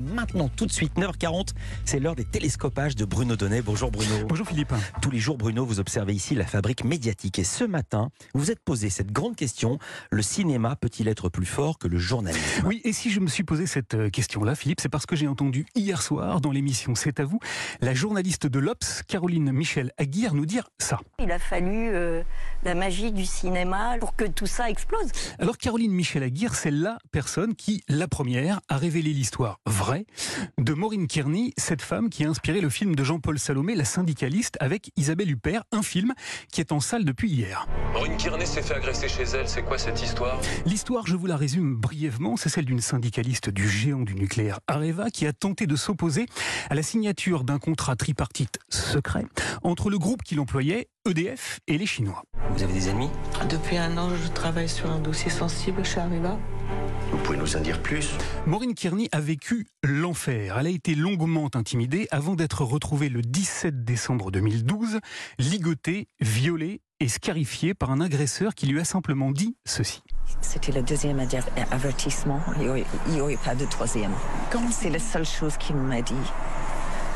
Maintenant, tout de suite, 9h40, c'est l'heure des télescopages de Bruno Donnet. Bonjour Bruno. Bonjour Philippe. Tous les jours, Bruno, vous observez ici la fabrique médiatique. Et ce matin, vous vous êtes posé cette grande question le cinéma peut-il être plus fort que le journalisme? Oui, et si je me suis posé cette euh, question-là, Philippe, c'est parce que j'ai entendu hier soir dans l'émission C'est à vous, la journaliste de l'Obs, Caroline Michel Aguirre, nous dire ça. Il a fallu euh, la magie du cinéma pour que tout ça explose. Alors, Caroline Michel Aguirre, c'est la personne qui, la première, a révélé l'histoire de Maureen Kearney, cette femme qui a inspiré le film de Jean-Paul Salomé, La syndicaliste, avec Isabelle Huppert, un film qui est en salle depuis hier. Maureen Kearney s'est fait agresser chez elle, c'est quoi cette histoire? L'histoire, je vous la résume brièvement, c'est celle d'une syndicaliste du géant du nucléaire Areva qui a tenté de s'opposer à la signature d'un contrat tripartite secret entre le groupe qui l'employait, EDF, et les Chinois. Vous avez des ennemis Depuis un an, je travaille sur un dossier sensible chez Areva. Vous pouvez nous en dire plus Maureen Kearney a vécu l'enfer. Elle a été longuement intimidée avant d'être retrouvée le 17 décembre 2012, ligotée, violée et scarifiée par un agresseur qui lui a simplement dit ceci. C'était le deuxième aver- avertissement. Il n'y aurait, pas de troisième. C'est la seule chose qu'il m'a dit.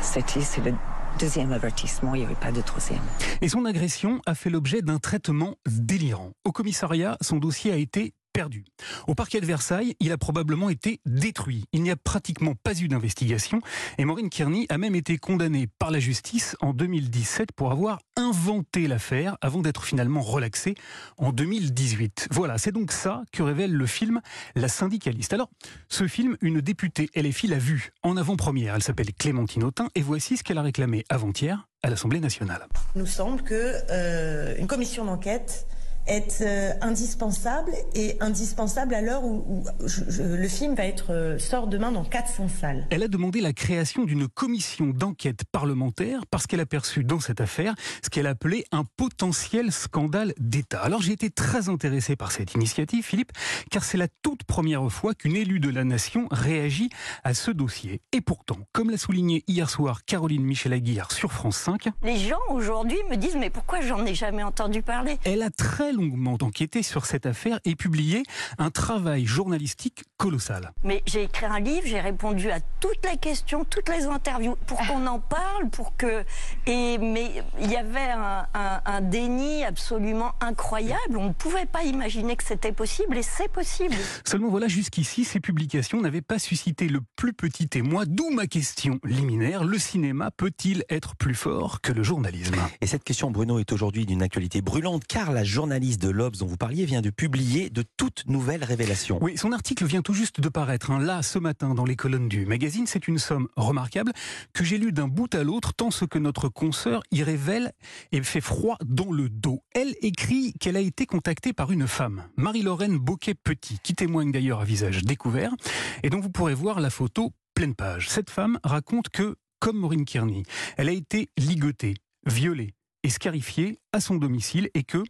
C'était c'est le deuxième avertissement. Il n'y aurait pas de troisième. Et son agression a fait l'objet d'un traitement délirant. Au commissariat, son dossier a été perdu. Au parquet de Versailles, il a probablement été détruit. Il n'y a pratiquement pas eu d'investigation et Maureen Kearney a même été condamnée par la justice en 2017 pour avoir inventé l'affaire avant d'être finalement relaxée en 2018. Voilà, c'est donc ça que révèle le film La syndicaliste. Alors, ce film, une députée LFI l'a vu en avant-première. Elle s'appelle Clémentine Autain et voici ce qu'elle a réclamé avant-hier à l'Assemblée nationale. nous semble que euh, commission d'enquête est euh, indispensable et indispensable à l'heure où, où je- je- le film va être euh, sort demain dans 400 salles. Elle a demandé la création d'une commission d'enquête parlementaire parce qu'elle a perçu dans cette affaire ce qu'elle appelait un potentiel scandale d'État. Alors j'ai été très intéressé par cette initiative, Philippe, car c'est la toute première fois qu'une élue de la nation réagit à ce dossier. Et pourtant, comme l'a souligné hier soir Caroline Michel Aguirre sur France 5, Les gens aujourd'hui me disent mais pourquoi j'en ai jamais entendu parler? elle a très longuement enquêté sur cette affaire et publié un travail journalistique colossal. Mais j'ai écrit un livre, j'ai répondu à toutes les questions, toutes les interviews pour qu'on en parle, pour que et mais il y avait un, un- un déni absolument incroyable. On ne pouvait pas imaginer que c'était possible et c'est possible. Seulement voilà, jusqu'ici, ces publications n'avaient pas suscité le plus petit émoi, d'où ma question liminaire. Le cinéma peut-il être plus fort que le journalisme? Et cette question, Bruno, est aujourd'hui d'une actualité brûlante car la journaliste de l'Obs dont vous parliez vient de publier de toutes nouvelles révélations. Oui, son article vient tout juste de paraître, hein, là, ce matin, dans les colonnes du magazine. C'est une somme remarquable que j'ai lue d'un bout à l'autre, tant ce que notre consoeur y révèle et fait froid dans le dos. Elle écrit qu'elle a été contactée par une femme, Marie-Lorraine Boquet-Petit, qui témoigne d'ailleurs à visage découvert, et dont vous pourrez voir la photo pleine page. Cette femme raconte que, comme Maureen Kearney, elle a été ligotée, violée et scarifiée à son domicile et que,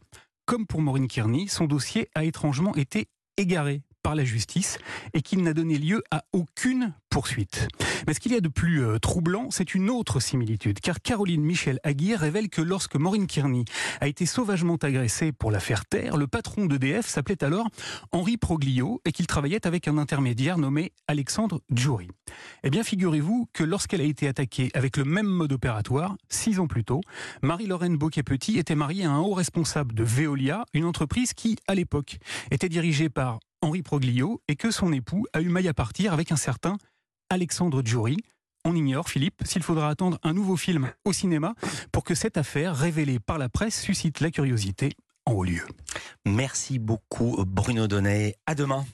comme pour Maureen Kearney, son dossier a étrangement été égaré par la justice et qu'il n'a donné lieu à aucune poursuite. Mais ce qu'il y a de plus euh, troublant, c'est une autre similitude, car Caroline Michel Aguirre révèle que lorsque Maureen Kearney a été sauvagement agressée pour la faire taire, le patron d'EDF s'appelait alors Henri Proglio et qu'il travaillait avec un intermédiaire nommé Alexandre Djouri. Eh bien, figurez-vous que lorsqu'elle a été attaquée avec le même mode opératoire, six ans plus tôt, Marie-Lorraine Boquet-Petit était mariée à un haut responsable de Veolia, une entreprise qui, à l'époque, était dirigée par Henri Proglio et que son époux a eu maille à partir avec un certain Alexandre Djouri. On ignore, Philippe, s'il faudra attendre un nouveau film au cinéma pour que cette affaire, révélée par la presse, suscite la curiosité en haut lieu. Merci beaucoup, Bruno Donnet. À demain.